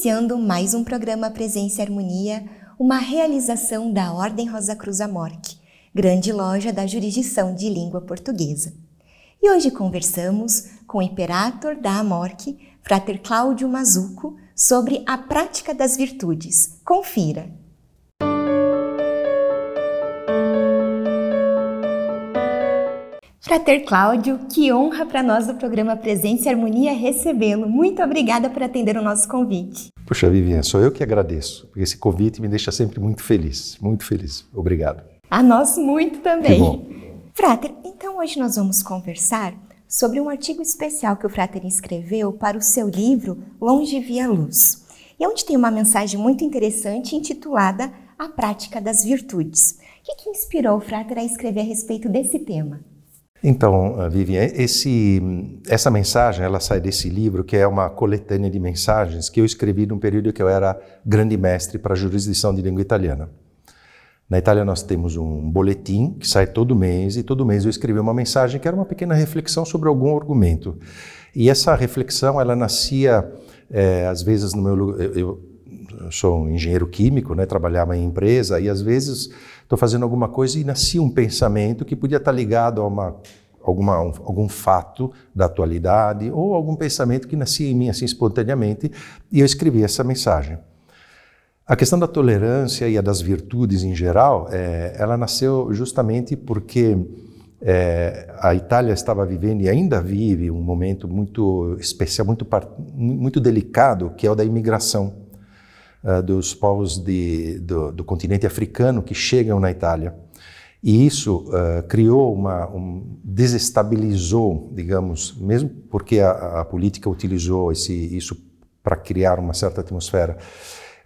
Iniciando mais um programa Presença e Harmonia, uma realização da Ordem Rosa Cruz Amorque, grande loja da jurisdição de língua portuguesa. E hoje conversamos com o Imperator da Amorque, Frater Cláudio Mazuco, sobre a prática das virtudes. Confira! Frater Cláudio, que honra para nós do programa Presença e Harmonia recebê-lo. Muito obrigada por atender o nosso convite. Puxa, Vivian, sou eu que agradeço, porque esse convite me deixa sempre muito feliz, muito feliz. Obrigado. A nós muito também. Que bom. Frater, então hoje nós vamos conversar sobre um artigo especial que o Frater escreveu para o seu livro Longe Via Luz, e onde tem uma mensagem muito interessante intitulada A Prática das Virtudes. O que, que inspirou o Frater a escrever a respeito desse tema? Então, ah, Vivian, esse, essa mensagem ela sai desse livro que é uma coletânea de mensagens que eu escrevi num período que eu era grande mestre para a jurisdição de língua italiana. Na Itália nós temos um boletim que sai todo mês e todo mês eu escrevi uma mensagem que era uma pequena reflexão sobre algum argumento. E essa reflexão ela nascia é, às vezes no meu eu, eu sou um engenheiro químico, né, trabalhava em empresa e às vezes estou fazendo alguma coisa e nascia um pensamento que podia estar ligado a uma, alguma, um, algum fato da atualidade ou algum pensamento que nascia em mim assim espontaneamente e eu escrevi essa mensagem. A questão da tolerância e a das virtudes em geral, é, ela nasceu justamente porque é, a Itália estava vivendo e ainda vive um momento muito especial, muito, muito delicado, que é o da imigração uh, dos povos de, do, do, continente africano que chegam na Itália. E isso uh, criou uma, um, desestabilizou, digamos, mesmo porque a, a política utilizou esse, isso para criar uma certa atmosfera.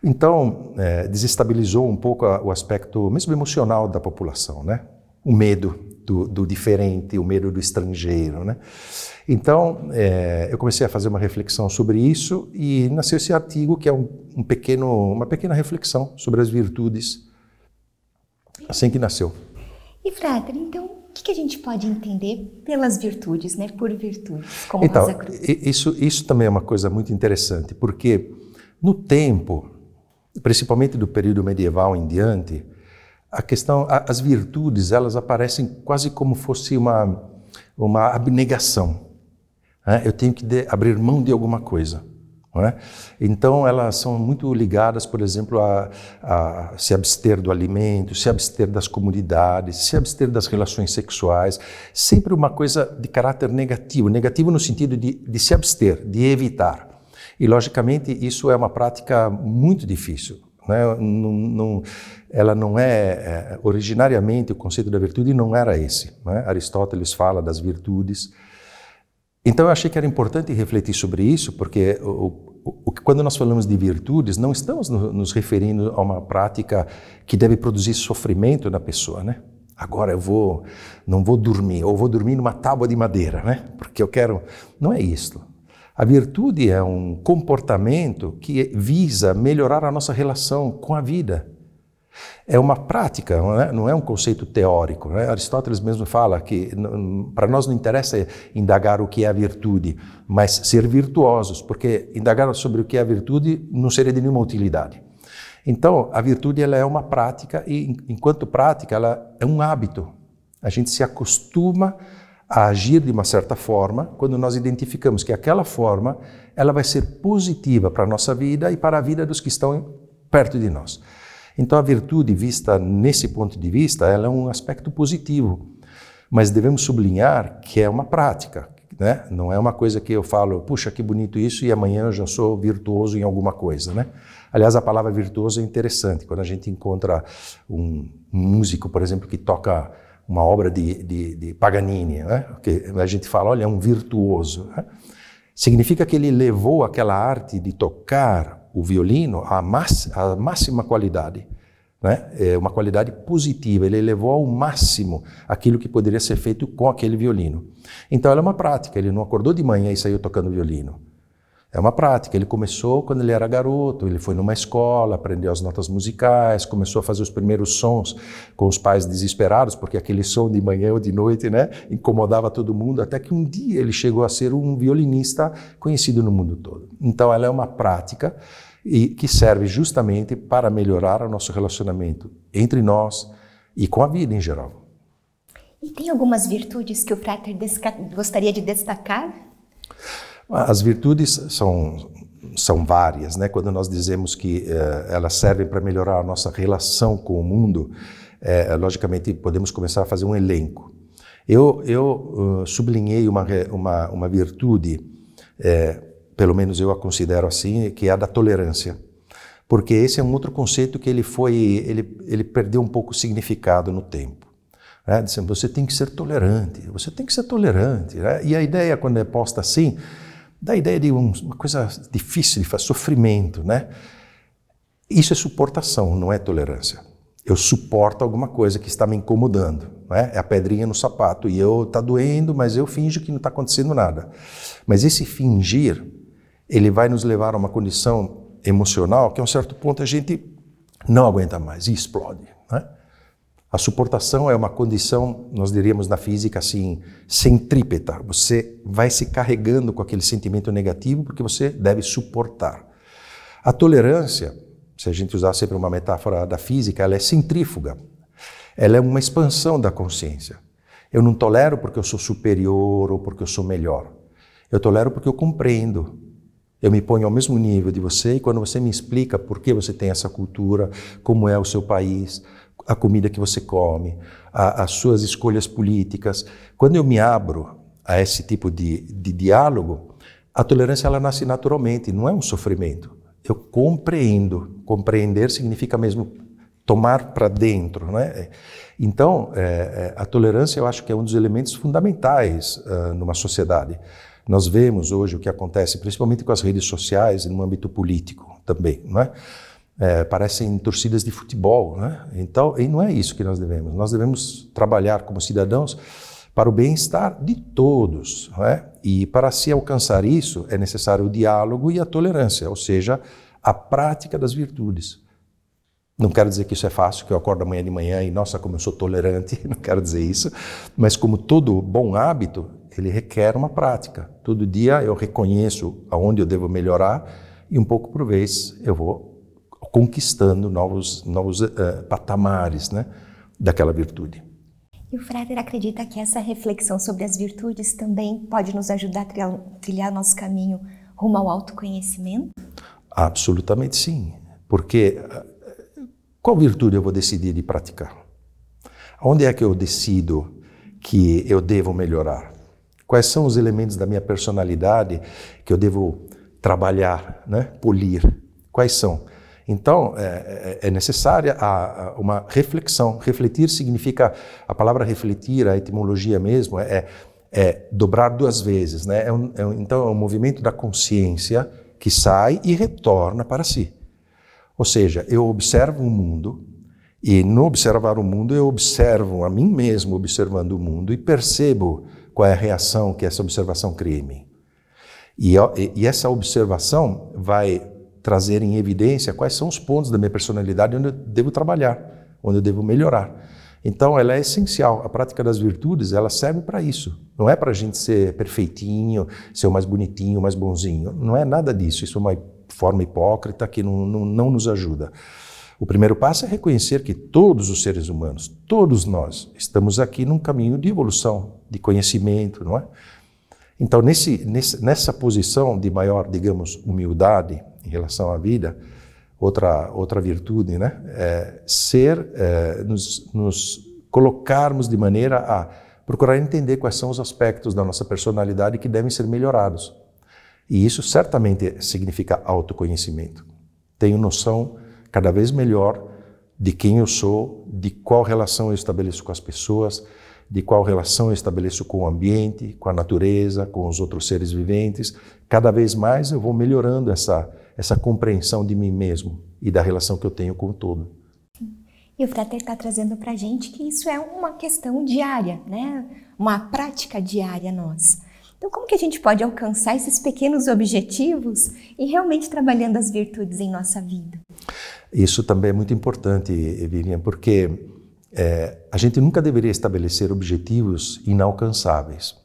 Então, é, desestabilizou um pouco a, o aspecto mesmo emocional da população, né? O medo do, do diferente, o medo do estrangeiro, né? Então, é, eu comecei a fazer uma reflexão sobre isso e nasceu esse artigo que é um, um pequeno, uma pequena reflexão sobre as virtudes, assim que nasceu. E, Frater, então, o que, a gente pode entender pelas virtudes, né? Por virtudes, como então, Rosa Cruz? Isso, isso também é uma coisa muito interessante, porque no tempo, principalmente do período medieval em diante, a questão, as virtudes, elas aparecem quase como fosse uma, uma abnegação. Né? Eu tenho que de, abrir mão de alguma coisa. É? Então, elas são muito ligadas, por exemplo, a, a, se abster do alimento, se abster das comunidades, se abster das relações sexuais, sempre uma coisa de caráter negativo negativo no sentido de, de se abster, de evitar. E, logicamente, isso é uma prática muito difícil. Né? Não, não, ela não é, é, originariamente, o conceito da virtude não era esse. Né? Aristóteles fala das virtudes então eu achei que era importante refletir sobre isso, porque o, o, quando nós falamos de virtudes, não estamos nos referindo a uma prática que deve produzir sofrimento na pessoa, né? Agora eu vou, não vou dormir, ou vou dormir numa tábua de madeira, né? Porque eu quero. Não é isso. A virtude é um comportamento que visa melhorar a nossa relação com a vida. É uma prática, não é, não é um conceito teórico. Né? Aristóteles mesmo fala que para nós não interessa indagar o que é a virtude, mas ser virtuosos, porque indagar sobre o que é a virtude não seria de nenhuma utilidade. Então, a virtude ela é uma prática e, enquanto prática, ela é um hábito. A gente se acostuma a agir de uma certa forma quando nós identificamos que aquela forma ela vai ser positiva para a nossa vida e para a vida dos que estão perto de nós. Então a virtude vista nesse ponto de vista, ela é um aspecto positivo, mas devemos sublinhar que é uma prática, né? Não é uma coisa que eu falo, puxa que bonito isso e amanhã eu já sou virtuoso em alguma coisa, né? Aliás, a palavra virtuoso é interessante. Quando a gente encontra um músico, por exemplo, que toca uma obra de, de, de Paganini, né? que a gente fala, olha, é um virtuoso. Né? Significa que ele levou aquela arte de tocar o violino à, máxima qualidade. Né? É uma qualidade positiva, ele levou ao máximo aquilo que poderia ser feito com aquele violino. Então ela é uma prática, ele não acordou de manhã e saiu tocando violino. É uma prática. Ele começou quando ele era garoto, ele foi numa escola, aprendeu as notas musicais, começou a fazer os primeiros sons com os pais desesperados, porque aquele som de manhã ou de noite né, incomodava todo mundo, até que um dia ele chegou a ser um violinista conhecido no mundo todo. Então ela é uma prática e que serve justamente para melhorar o nosso relacionamento entre nós e com a vida em geral. E tem algumas virtudes que o Frater gostaria de destacar? As virtudes são, são várias, né? Quando nós dizemos que eh, elas servem para melhorar a nossa relação com o mundo, eh, logicamente podemos começar a fazer um elenco. Eu, eu uh, sublinhei uma, uma, uma virtude, pelo menos eu a considero assim, que é a da tolerância. Porque esse é um outro conceito que ele foi, ele, ele perdeu um pouco o significado no tempo. Né? Dizendo, você tem que ser tolerante, você tem que ser tolerante. Né? E a ideia, quando é posta assim, dá a ideia de um, uma coisa difícil de fazer, sofrimento. Né? Isso é suportação, não é tolerância. Eu suporto alguma coisa que está me incomodando. Né? É a pedrinha no sapato e eu está doendo, mas eu finjo que não está acontecendo nada. Mas esse fingir, ele vai nos levar a uma condição emocional que a um certo ponto a gente não aguenta mais e explode. Né? A suportação é uma condição, nós diríamos na física assim, centrípeta. Você vai se carregando com aquele sentimento negativo porque você deve suportar. A tolerância, se a gente usar sempre uma metáfora da física, ela é centrífuga. Ela é uma expansão da consciência. Eu não tolero porque eu sou superior ou porque eu sou melhor. Eu tolero porque eu compreendo. Eu me ponho ao mesmo nível de você e quando você me explica por que você tem essa cultura, como é o seu país, a comida que você come, a, as suas escolhas políticas. Quando eu me abro a esse tipo de, de diálogo, a tolerância ela nasce naturalmente, não é um sofrimento. Eu compreendo. Compreender significa mesmo tomar para dentro, né? Então, é, é, a tolerância eu acho que é um dos elementos fundamentais uh, numa sociedade. Nós vemos hoje o que acontece, principalmente com as redes sociais no âmbito político também, não é? É, parecem torcidas de futebol. Né? Então, e não é isso que nós devemos. Nós devemos trabalhar como cidadãos para o bem-estar de todos. É? E para se alcançar isso, é necessário o diálogo e a tolerância, ou seja, a prática das virtudes. Não quero dizer que isso é fácil, que eu acordo amanhã de manhã e, nossa, como eu sou tolerante, não quero dizer isso, mas como todo bom hábito, ele requer uma prática. Todo dia eu reconheço aonde eu devo melhorar e um pouco por vez eu vou conquistando novos, novos uh, patamares né, daquela virtude. E o Frater acredita que essa reflexão sobre as virtudes também pode nos ajudar a trilhar, trilhar nosso caminho rumo ao autoconhecimento? Absolutamente sim. Porque eh, qual virtude eu vou decidir de praticar? Onde é que eu decido que eu devo melhorar? Quais são os elementos da minha personalidade que eu devo trabalhar, né? polir? Quais são? Então, é, é, é necessária a, a uma reflexão. Refletir significa, a palavra refletir, a etimologia mesmo, é, é dobrar duas vezes. Né? É um, é um, então, é um movimento da consciência que sai e retorna para si. Ou seja, eu observo o mundo e no observar o mundo eu observo a mim mesmo observando o mundo e percebo qual é a reação que essa observação cria em mim. E, e essa observação vai trazer em evidência quais são os pontos da minha personalidade onde eu devo trabalhar, onde eu devo melhorar. Então, ela é essencial. A prática das virtudes, ela serve para isso. Não é para a gente ser perfeitinho, ser o mais bonitinho, o mais bonzinho. Não é nada disso. Isso é uma forma hipócrita que não, não, não nos ajuda. O primeiro passo é reconhecer que todos os seres humanos, todos nós, estamos aqui num caminho de evolução, de conhecimento, não é? Então, nesse, nessa posição de maior, digamos, humildade, em relação à vida, outra outra virtude, né? É ser, é, nos, nos colocarmos de maneira a procurar entender quais são os aspectos da nossa personalidade que devem ser melhorados. E isso certamente significa autoconhecimento. Tenho noção cada vez melhor de quem eu sou, de qual relação eu estabeleço com as pessoas, de qual relação eu estabeleço com o ambiente, com a natureza, com os outros seres viventes. Cada vez mais eu vou melhorando essa essa compreensão de mim mesmo e da relação que eu tenho com o todo. E o Frater está trazendo para a gente que isso é uma questão diária, né? uma prática diária nossa. Então, como que a gente pode alcançar esses pequenos objetivos e realmente trabalhando as virtudes em nossa vida? Isso também é muito importante, Vivian, porque é, a gente nunca deveria estabelecer objetivos inalcançáveis.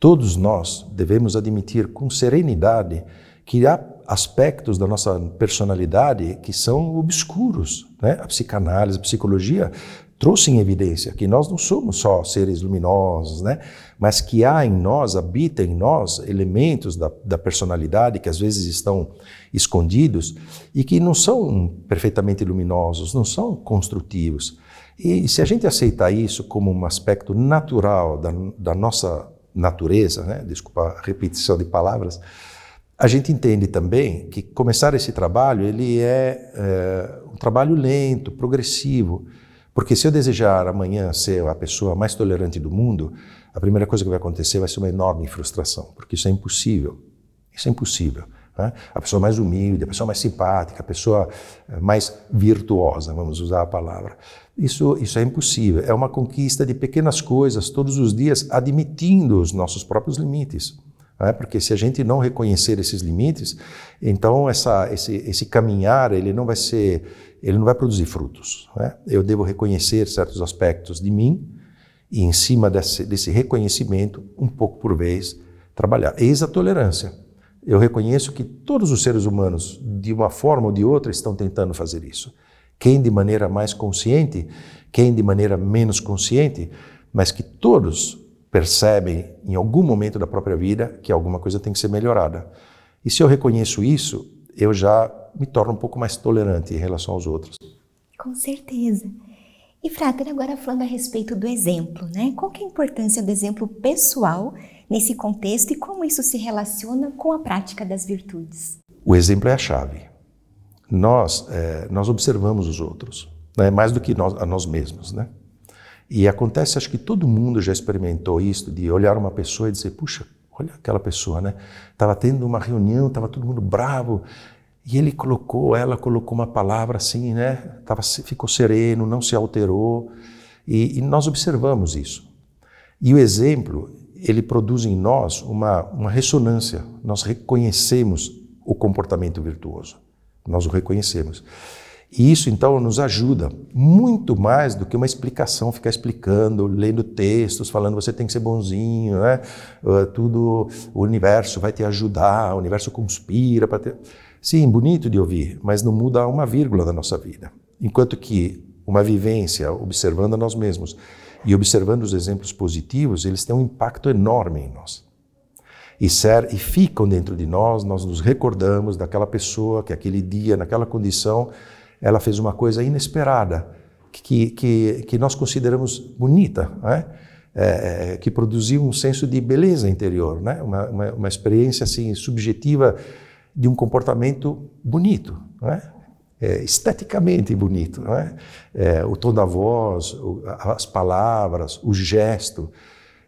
Todos nós devemos admitir com serenidade que há aspectos da nossa personalidade que são obscuros. Né? A psicanálise, a psicologia trouxe em evidência que nós não somos só seres luminosos, né? mas que há em nós, habita em nós, elementos da, da personalidade que às vezes estão escondidos e que não são perfeitamente luminosos, não são construtivos. E se a gente aceitar isso como um aspecto natural da, da nossa natureza, né? desculpa a repetição de palavras, a gente entende também que começar esse trabalho ele é, é um trabalho lento, progressivo, porque se eu desejar amanhã ser a pessoa mais tolerante do mundo, a primeira coisa que vai acontecer vai ser uma enorme frustração, porque isso é impossível. Isso é impossível. Né? A pessoa mais humilde, a pessoa mais simpática, a pessoa eh, mais virtuosa, vamos usar a palavra. Isso, isso é impossível. É uma conquista de pequenas coisas, todos os dias, admitindo os nossos próprios limites. Né? Porque se a gente não reconhecer esses limites, então essa, esse, esse caminhar ele não vai ser ele não vai produzir frutos. Né? Eu devo reconhecer certos aspectos de mim e, em cima desse, desse reconhecimento, um pouco por vez, trabalhar. Eis a tolerância. Eu reconheço que todos os seres humanos, de uma forma ou de outra, estão tentando fazer isso. Quem de maneira mais consciente, quem de maneira menos consciente, mas que todos percebem em algum momento da própria vida que alguma coisa tem que ser melhorada. E se eu reconheço isso, eu já me torno um pouco mais tolerante em relação aos outros. Com certeza. E Frater, agora falando a respeito do exemplo, né? Qual que é a importância do exemplo pessoal nesse contexto e como isso se relaciona com a prática das virtudes? O exemplo é a chave. Nós, é, nós observamos os outros, né? mais do que nós, a nós mesmos, né? E acontece, acho que todo mundo já experimentou isso, de olhar uma pessoa e dizer, puxa, olha aquela pessoa, né? Estava tendo uma reunião, estava todo mundo bravo, e ele colocou, ela colocou uma palavra assim, né? Tava, ficou sereno, não se alterou. E, e nós observamos isso. E o exemplo, ele produz em nós uma, uma ressonância. Nós reconhecemos o comportamento virtuoso. Nós o reconhecemos. E isso então nos ajuda muito mais do que uma explicação, ficar explicando, lendo textos, falando você tem que ser bonzinho, né? Ah, tudo, o universo vai te ajudar, o universo conspira para ter. Sim, bonito de ouvir, mas não muda uma vírgula da nossa vida. Enquanto que uma vivência observando a nós mesmos e observando os exemplos positivos, eles têm um impacto enorme em nós. E, ser, e ficam dentro de nós, nós nos recordamos daquela pessoa que aquele dia, naquela condição, ela fez uma coisa inesperada, que, que, que nós consideramos bonita, né? é, que produziu um senso de beleza interior, né? uma, uma, uma experiência assim, subjetiva de um comportamento bonito, não é? É, esteticamente bonito, não é? é? o tom da voz, as palavras, o gesto.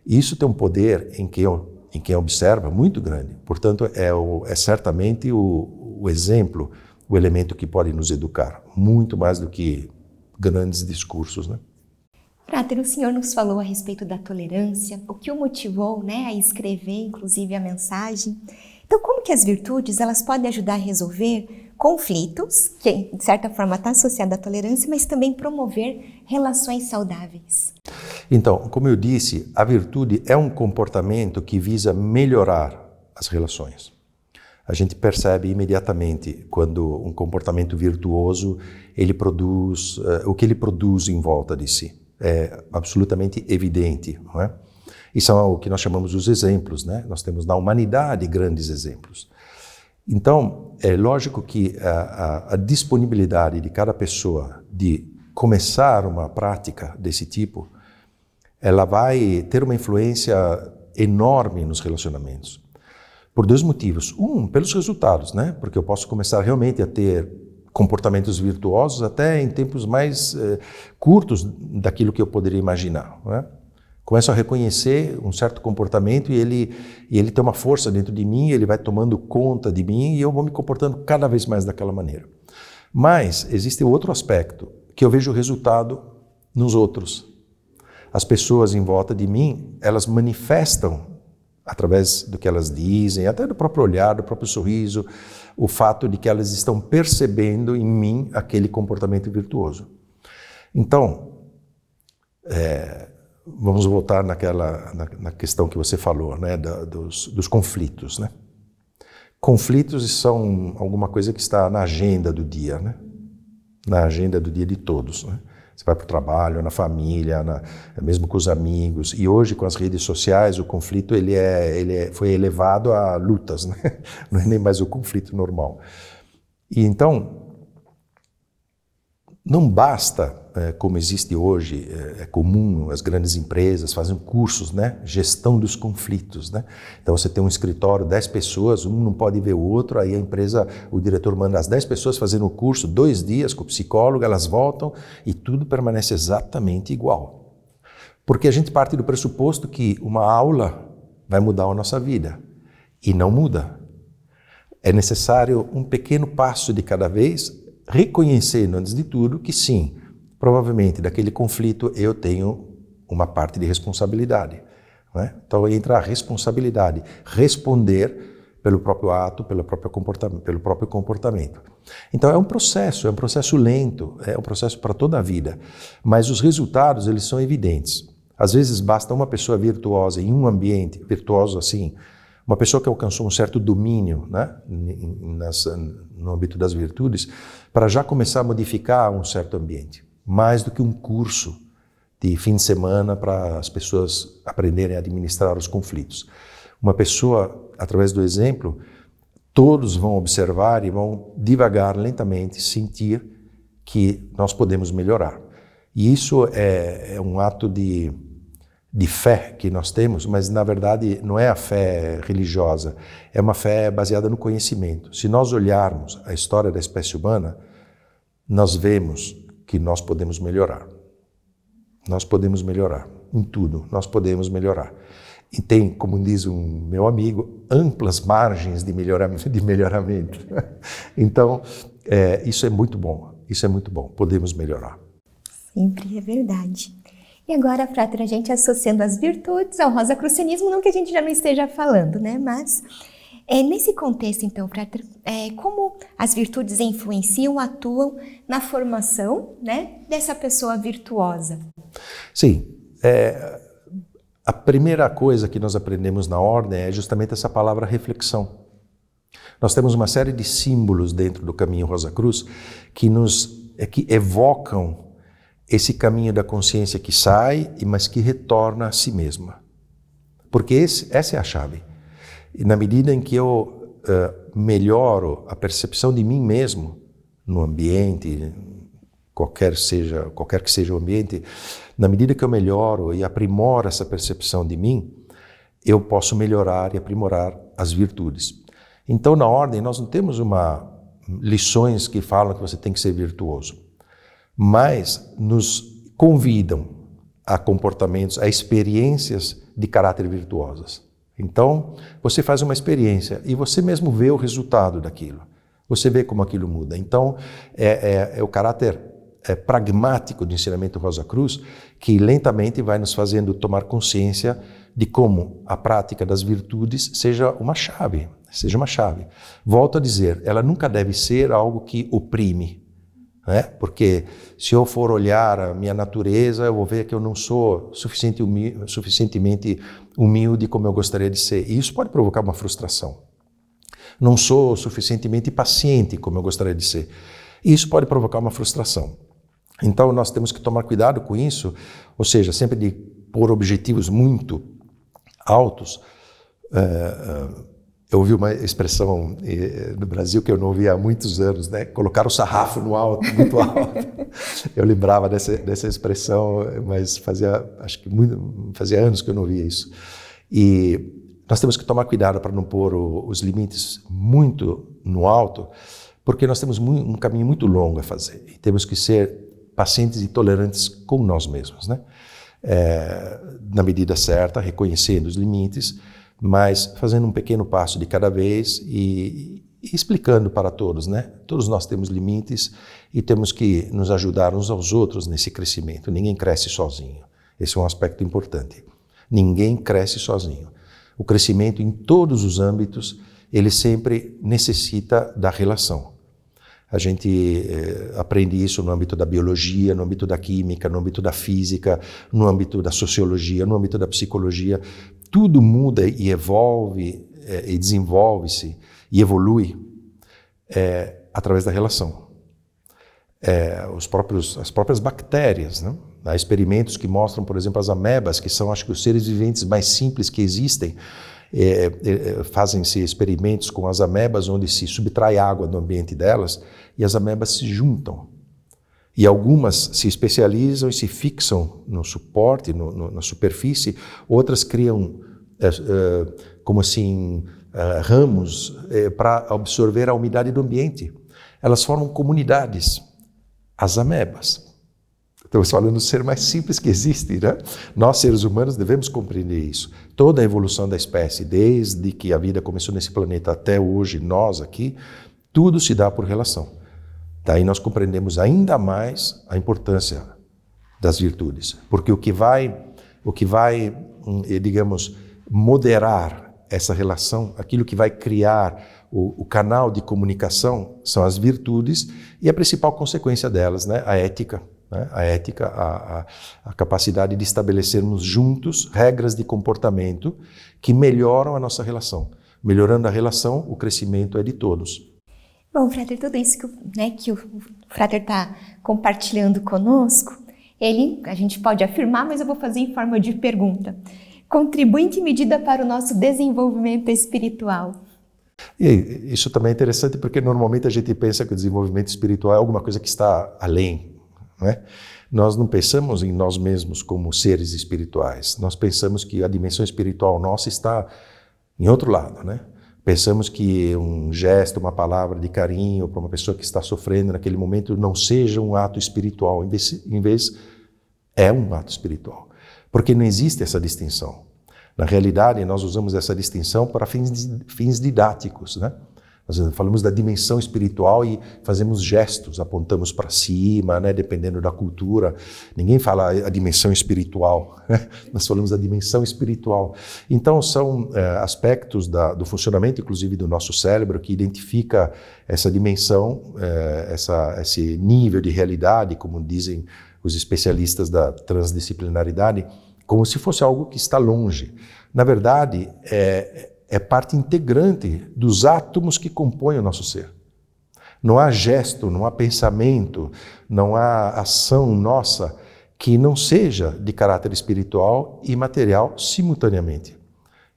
Isso tem um poder em quem, em quem observa muito grande. Portanto, é, o, é certamente o, o exemplo, o elemento que pode nos educar, muito mais do que grandes discursos. Né? Frater, o senhor nos falou a respeito da tolerância, o que o motivou né, a escrever, inclusive, a mensagem. Então, como que as virtudes elas podem ajudar a resolver conflitos, que de certa forma está associado à tolerância, mas também promover relações saudáveis? Então, como eu disse, a virtude é um comportamento que visa melhorar as relações. A gente percebe imediatamente quando um comportamento virtuoso ele produz uh, o que ele produz em volta de si. É absolutamente evidente, não é? E são o que nós chamamos os exemplos, né? Nós temos na humanidade grandes exemplos. Então, é lógico que a, a, a disponibilidade de cada pessoa de começar uma prática desse tipo, ela vai ter uma influência enorme nos relacionamentos. Por dois motivos. Um, pelos resultados, né? Porque eu posso começar realmente a ter comportamentos virtuosos até em tempos mais eh, curtos daquilo que eu poderia imaginar. Né? começo a reconhecer um certo comportamento e ele, e ele tem uma força dentro de mim, ele vai tomando conta de mim e eu vou me comportando cada vez mais daquela maneira. Mas existe outro aspecto, que eu vejo o resultado nos outros. As pessoas em volta de mim, elas manifestam através do que elas dizem, até do próprio olhar, do próprio sorriso, o fato de que elas estão percebendo em mim aquele comportamento virtuoso. Então, é, vamos voltar naquela na, na, questão que você falou, né, da, dos, dos conflitos, né? Conflitos são alguma coisa que está na agenda do dia, né? Na agenda do dia de todos, né? Você vai para o trabalho, na família, na, mesmo com os amigos. E hoje, com as redes sociais, o conflito ele é, ele é, foi elevado a lutas, né? não é nem mais o conflito normal. E então, não basta, é, como existe hoje, é, é, comum as grandes empresas fazem cursos, né? Gestão dos conflitos, né? Então você tem um escritório, 10 pessoas, um não pode ver o outro, aí a empresa, o diretor manda as 10 pessoas fazendo o curso, dois dias com o psicólogo, elas voltam e tudo permanece exatamente igual. Porque a gente parte do pressuposto que uma aula vai mudar a nossa vida e não muda. É necessário um pequeno passo de cada vez reconhecendo, antes de tudo, que sim, provavelmente daquele conflito eu tenho uma parte de responsabilidade. Né? Então entra a responsabilidade, responder pelo próprio ato, pelo próprio comportamento, pelo próprio comportamento. Então é um processo, é um processo lento, é um processo para toda a vida, mas os resultados eles são evidentes. Às vezes basta uma pessoa virtuosa em um ambiente virtuoso assim, uma pessoa que alcançou um certo domínio né, no âmbito das virtudes, para já começar a modificar um certo ambiente, mais do que um curso de fim de semana para as pessoas aprenderem a administrar os conflitos. Uma pessoa, através do exemplo, todos vão observar e vão devagar, lentamente sentir que nós podemos melhorar. E isso é, é um ato de, de fé que nós temos, mas na verdade não é a fé religiosa, é uma fé baseada no conhecimento. Se nós olharmos a história da espécie humana, nós vemos que nós podemos melhorar. Nós podemos melhorar em tudo, nós podemos melhorar. E tem, como diz um meu amigo, amplas margens de melhoramento. De melhoramento. então, é, isso é muito bom, isso é muito bom, podemos melhorar. Sempre é verdade. E agora, Frater, a gente associando as virtudes ao rosacrucianismo, não que a gente já não esteja falando, né? Mas é, nesse contexto, então, Frater, é, como as virtudes influenciam, atuam na formação né, dessa pessoa virtuosa? Sim. É, a primeira coisa que nós aprendemos na ordem é justamente essa palavra reflexão. Nós temos uma série de símbolos dentro do caminho Rosa Cruz que nos é, que evocam esse caminho da consciência que sai, mas que retorna a si mesma. Porque esse, essa é a chave. E na medida em que eu uh, melhoro a percepção de mim mesmo no ambiente, qualquer seja qualquer que seja o ambiente, na medida que eu melhoro e aprimoro essa percepção de mim, eu posso melhorar e aprimorar as virtudes. Então, na ordem, nós não temos uma lições que falam que você tem que ser virtuoso mas nos convidam a comportamentos, a experiências de caráter virtuosas. Então, você faz uma experiência e você mesmo vê o resultado daquilo. Você vê como aquilo muda. Então, é, é, é o caráter é, pragmático do ensinamento Rosa Cruz que lentamente vai nos fazendo tomar consciência de como a prática das virtudes seja uma chave, seja uma chave. Volto a dizer, ela nunca deve ser algo que oprime, né? Porque se eu for olhar a minha natureza, eu vou ver que eu não sou suficiente suficientemente humilde como eu gostaria de ser. E isso pode provocar uma frustração. Não sou suficientemente paciente como eu gostaria de ser. E isso pode provocar uma frustração. Então nós temos que tomar cuidado com isso, ou seja, sempre de pôr objetivos muito altos. Uh, eu ouvi uma expressão eh, no Brasil que eu não ouvia há muitos anos, né? Colocar o sarrafo no alto, muito alto. eu lembrava dessa, dessa expressão, mas fazia, acho que muito, fazia anos que eu não ouvia isso. E nós temos que tomar cuidado para não pôr o, os limites muito no alto, porque nós temos um caminho muito longo a fazer. E temos que ser pacientes e tolerantes com nós mesmos, né? É, na medida certa, reconhecendo os limites, mas fazendo um pequeno passo de cada vez e, e, explicando para todos, né? Todos nós temos limites e temos que nos ajudar uns aos outros nesse crescimento. Ninguém cresce sozinho. Esse é um aspecto importante. Ninguém cresce sozinho. O crescimento em todos os âmbitos, ele sempre necessita da relação. A gente eh, aprende isso no âmbito da biologia, no âmbito da química, no âmbito da física, no âmbito da sociologia, no âmbito da psicologia tudo muda e evolve é, e desenvolve-se e evolui é, através da relação. É, os próprios, as próprias bactérias, né? Há experimentos que mostram, por exemplo, as amebas, que são, acho que, os seres viventes mais simples que existem. É, é, Fazem-se experimentos com as amebas, onde se subtrai água do ambiente delas e as amebas se juntam. E algumas se especializam e se fixam no suporte, no, no, na superfície, outras criam, é, é, como assim, é, ramos para absorver a umidade do ambiente. Elas formam comunidades, as amebas. Estamos falando do ser mais simples que existe, né? Nós, seres humanos, devemos compreender isso. Toda a evolução da espécie, desde que a vida começou nesse planeta até hoje, nós aqui, tudo se dá por relação. Daí nós compreendemos ainda mais a importância das virtudes, porque o que vai, o que vai, hum, eh, digamos, moderar essa relação, aquilo que vai criar o, o, canal de comunicação são as virtudes e a principal consequência delas, né, a ética. Né? A ética, a, a, a capacidade de estabelecermos juntos regras de comportamento que melhoram a nossa relação. Melhorando a relação, o crescimento é de todos. Bom, Frater, tudo isso que, né, que o Frater está compartilhando conosco, ele, a gente pode afirmar, mas eu vou fazer em forma de pergunta. Contribui em que medida para o nosso desenvolvimento espiritual? E isso também é interessante porque normalmente a gente pensa que o desenvolvimento espiritual é alguma coisa que está além, é? Nós não pensamos em nós mesmos como seres espirituais. Nós pensamos que a dimensão espiritual nossa está em outro lado, né? Pensamos que um gesto, uma palavra de carinho para uma pessoa que está sofrendo naquele momento não seja um ato espiritual, em vez, em vez é um ato espiritual. Porque não existe essa distinção. Na realidade, nós usamos essa distinção para fins, fins didáticos, né? Nós falamos da dimensão espiritual e fazemos gestos, apontamos para cima, né, dependendo da cultura. Ninguém fala a dimensão espiritual, né? nós falamos da dimensão espiritual. Então, são é, aspectos da, do funcionamento, inclusive, do nosso cérebro que identifica essa dimensão, é, essa, esse nível de realidade, como dizem os especialistas da transdisciplinaridade, como se fosse algo que está longe. Na verdade, é, é parte integrante dos átomos que compõem o nosso ser. Não há gesto, não há pensamento, não há ação nossa que não seja de caráter espiritual e material simultaneamente.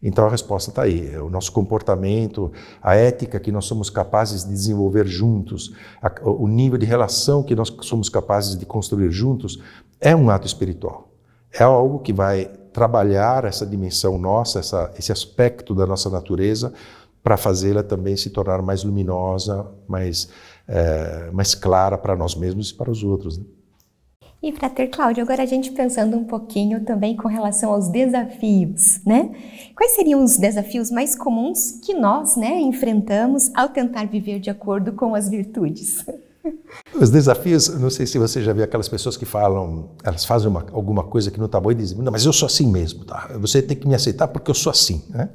Então a resposta está aí: é o nosso comportamento, a ética que nós somos capazes de desenvolver juntos, o nível de relação que nós somos capazes de construir juntos, é um ato espiritual. É algo que vai trabalhar essa dimensão nossa, essa, esse aspecto da nossa natureza, para fazê-la também se tornar mais luminosa, mais, é, mais clara para nós mesmos e para os outros. Né? E Frater Cláudio, agora a gente pensando um pouquinho também com relação aos desafios, né? Quais seriam os desafios mais comuns que nós, né, enfrentamos ao tentar viver de acordo com as virtudes? Os desafios, não sei se você já viu aquelas pessoas que falam, elas fazem uma, alguma coisa que não está boa e dizem, não, mas eu sou assim mesmo, tá? Você tem que me aceitar porque eu sou assim, né?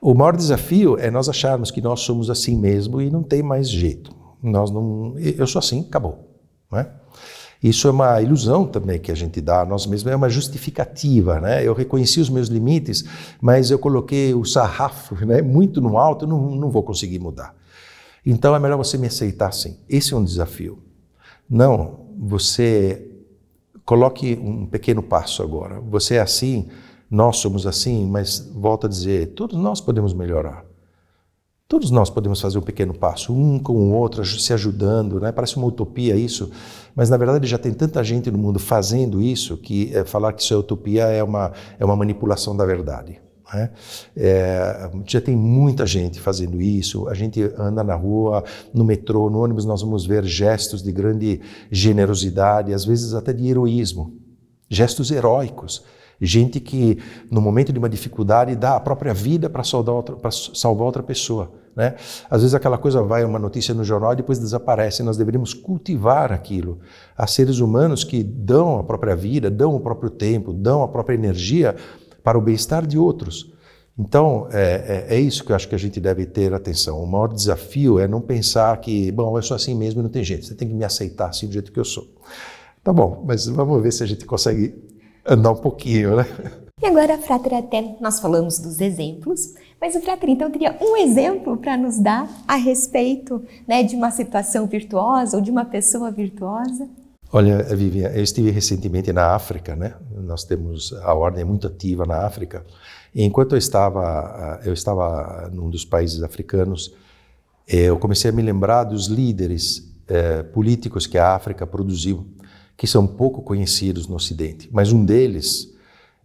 O maior desafio é nós acharmos que nós somos assim mesmo e não tem mais jeito. Nós não, eu sou assim, acabou, né? Isso é uma ilusão também que a gente dá a nós mesmos, é uma justificativa, né? Eu reconheci os meus limites, mas eu coloquei o sarrafo né, muito no alto, eu não, não vou conseguir mudar. Então é melhor você me aceitar assim. Esse é um desafio. Não, você coloque um pequeno passo agora. Você é assim, nós somos assim, mas volta a dizer, todos nós podemos melhorar. Todos nós podemos fazer um pequeno passo, um com o outro, se ajudando, né? Parece uma utopia isso, mas na verdade já tem tanta gente no mundo fazendo isso que é, falar que isso é utopia é uma, é uma manipulação da verdade. Né? É, já tem muita gente fazendo isso. A gente anda na rua, no metrô, no ônibus, nós vamos ver gestos de grande generosidade, às vezes até de heroísmo, gestos heróicos. Gente que, no momento de uma dificuldade, dá a própria vida para salvar, outra, pessoa. Né? Às vezes aquela coisa vai, uma notícia no jornal e depois desaparece. Nós deveríamos cultivar aquilo. Há seres humanos que dão a própria vida, dão o próprio tempo, dão a própria energia para o bem-estar de outros. Então, é, é, é, isso que eu acho que a gente deve ter atenção. O maior desafio é não pensar que, bom, eu sou assim mesmo e não tem jeito, você tem que me aceitar assim do jeito que eu sou. Tá bom, mas vamos ver se a gente consegue andar um pouquinho, né? E agora, Frater, até nós falamos dos exemplos, mas o Frater então teria um exemplo para nos dar a respeito né, de uma situação virtuosa ou de uma pessoa virtuosa? Olha, Vivian, eu estive recentemente na África, né? Nós temos a ordem muito ativa na África. E enquanto eu estava, eu estava num dos países africanos, eu comecei a me lembrar dos líderes eh, políticos que a África produziu, que são pouco conhecidos no Ocidente. Mas um deles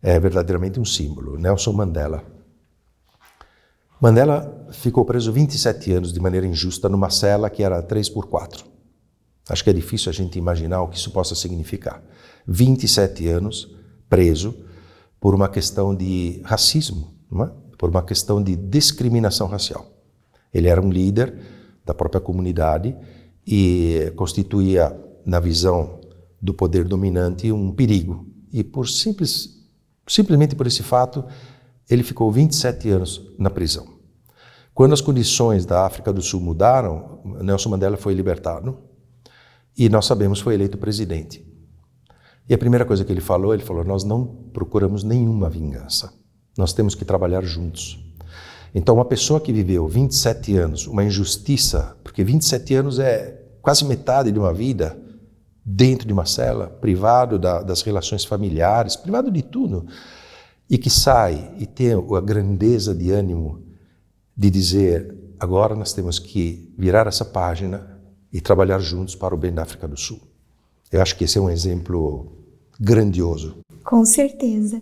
é verdadeiramente um símbolo, Nelson Mandela. Mandela ficou preso 27 anos de maneira injusta numa cela que era 3 por 4. Acho que é difícil a gente imaginar o que isso possa significar. 27 anos preso por uma questão de racismo, é? por uma questão de discriminação racial. Ele era um líder da própria comunidade e constituía, na visão do poder dominante, um perigo. E por simples, simplesmente por esse fato, ele ficou 27 anos na prisão. Quando as condições da África do Sul mudaram, Nelson Mandela foi libertado e nós sabemos foi eleito presidente. E a primeira coisa que ele falou, ele falou: Nós não procuramos nenhuma vingança. Nós temos que trabalhar juntos. Então, uma pessoa que viveu 27 anos, uma injustiça, porque 27 anos é quase metade de uma vida, dentro de uma cela, privado da, das relações familiares, privado de tudo, e que sai e tem a grandeza de ânimo de dizer: agora nós temos que virar essa página e trabalhar juntos para o bem da África do Sul. Eu acho que esse é um exemplo grandioso. Com certeza.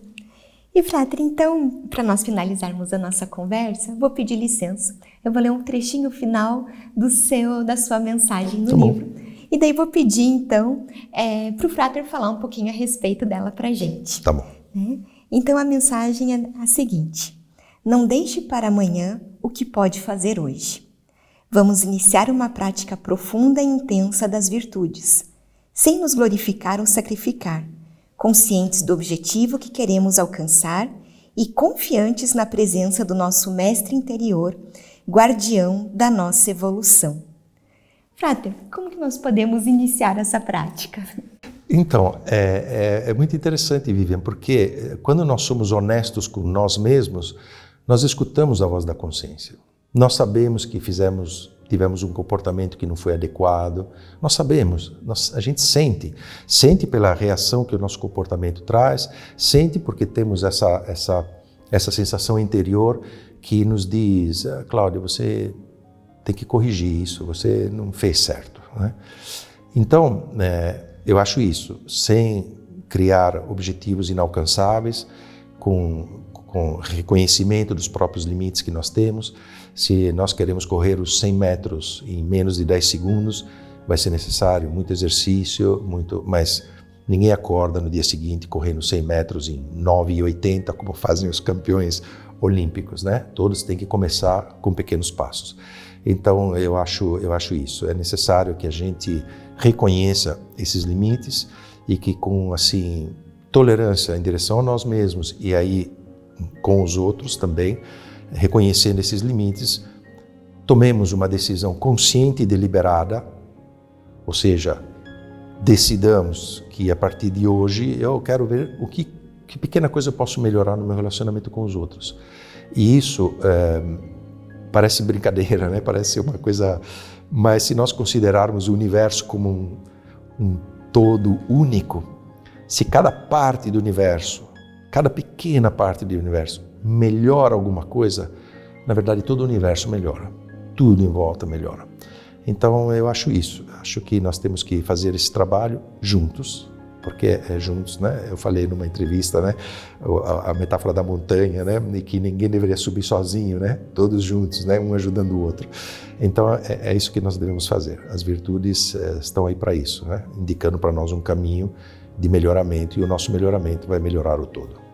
E, Frater, então, para nós finalizarmos a nossa conversa, vou pedir licença. Eu vou ler um trechinho final do seu, da sua mensagem no tá livro. E daí vou pedir, então, é, para o Frater falar um pouquinho a respeito dela para a gente. Tá bom. Né? Então, a mensagem é a seguinte: Não deixe para amanhã o que pode fazer hoje. Vamos iniciar uma prática profunda e intensa das virtudes, sem nos glorificar ou sacrificar conscientes do objetivo que queremos alcançar e confiantes na presença do nosso Mestre interior, guardião da nossa evolução. Frater, como que nós podemos iniciar essa prática? Então, é, é, é, muito interessante, Vivian, porque quando nós somos honestos com nós mesmos, nós escutamos a voz da consciência. Nós sabemos que fizemos tivemos um comportamento que não foi adequado. Nós sabemos, nós, a gente sente, sente pela reação que o nosso comportamento traz, sente porque temos essa essa essa sensação interior que nos diz, ah, Cláudia, você tem que corrigir isso, você não fez certo. Né? Então, é, eu acho isso, sem criar objetivos inalcançáveis, com, com reconhecimento dos próprios limites que nós temos, se nós queremos correr os 100 metros em menos de 10 segundos, vai ser necessário muito exercício, muito, mas ninguém acorda no dia seguinte correndo 100 metros em 9,80 como fazem os campeões olímpicos, né? Todos têm que começar com pequenos passos. Então eu acho eu acho isso. É necessário que a gente reconheça esses limites e que com assim tolerância em direção a nós mesmos e aí com os outros também reconhecendo esses limites, tomemos uma decisão consciente e deliberada, ou seja, decidamos que a partir de hoje eu quero ver o que, que pequena coisa eu posso melhorar no meu relacionamento com os outros. E isso é, parece brincadeira, né? parece uma coisa, mas se nós considerarmos o universo como um, um todo único, se cada parte do universo, cada pequena parte do universo melhora alguma coisa, na verdade todo o universo melhora. Tudo em volta melhora. Então eu acho isso. Acho que nós temos que fazer esse trabalho juntos, porque é juntos, né? Eu falei numa entrevista, né? A, a, metáfora da montanha, né? E que ninguém deveria subir sozinho, né? Todos juntos, né? Um ajudando o outro. Então é, é isso que nós devemos fazer. As virtudes é, estão aí para isso, né? Indicando para nós um caminho de melhoramento e o nosso melhoramento vai melhorar o todo.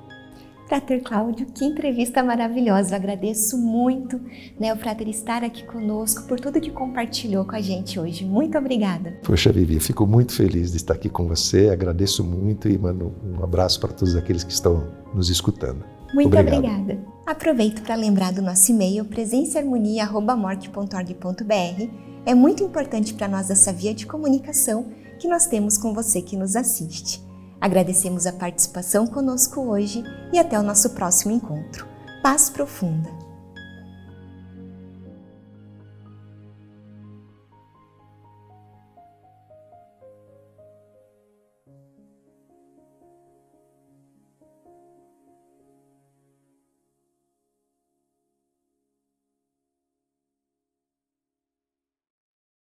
Frater Cláudio, que entrevista maravilhosa. Eu agradeço muito né, o Frater estar aqui conosco, por tudo que compartilhou com a gente hoje. Muito obrigada. Poxa, Vivi, fico muito feliz de estar aqui com você. Agradeço muito e mando um abraço para todos aqueles que estão nos escutando. Muito Obrigado. obrigada. Aproveito para lembrar do nosso e-mail presençaharmonia.morg.org.br. É muito importante para nós essa via de comunicação que nós temos com você que nos assiste. Agradecemos a participação conosco hoje e até o nosso próximo encontro. Paz profunda!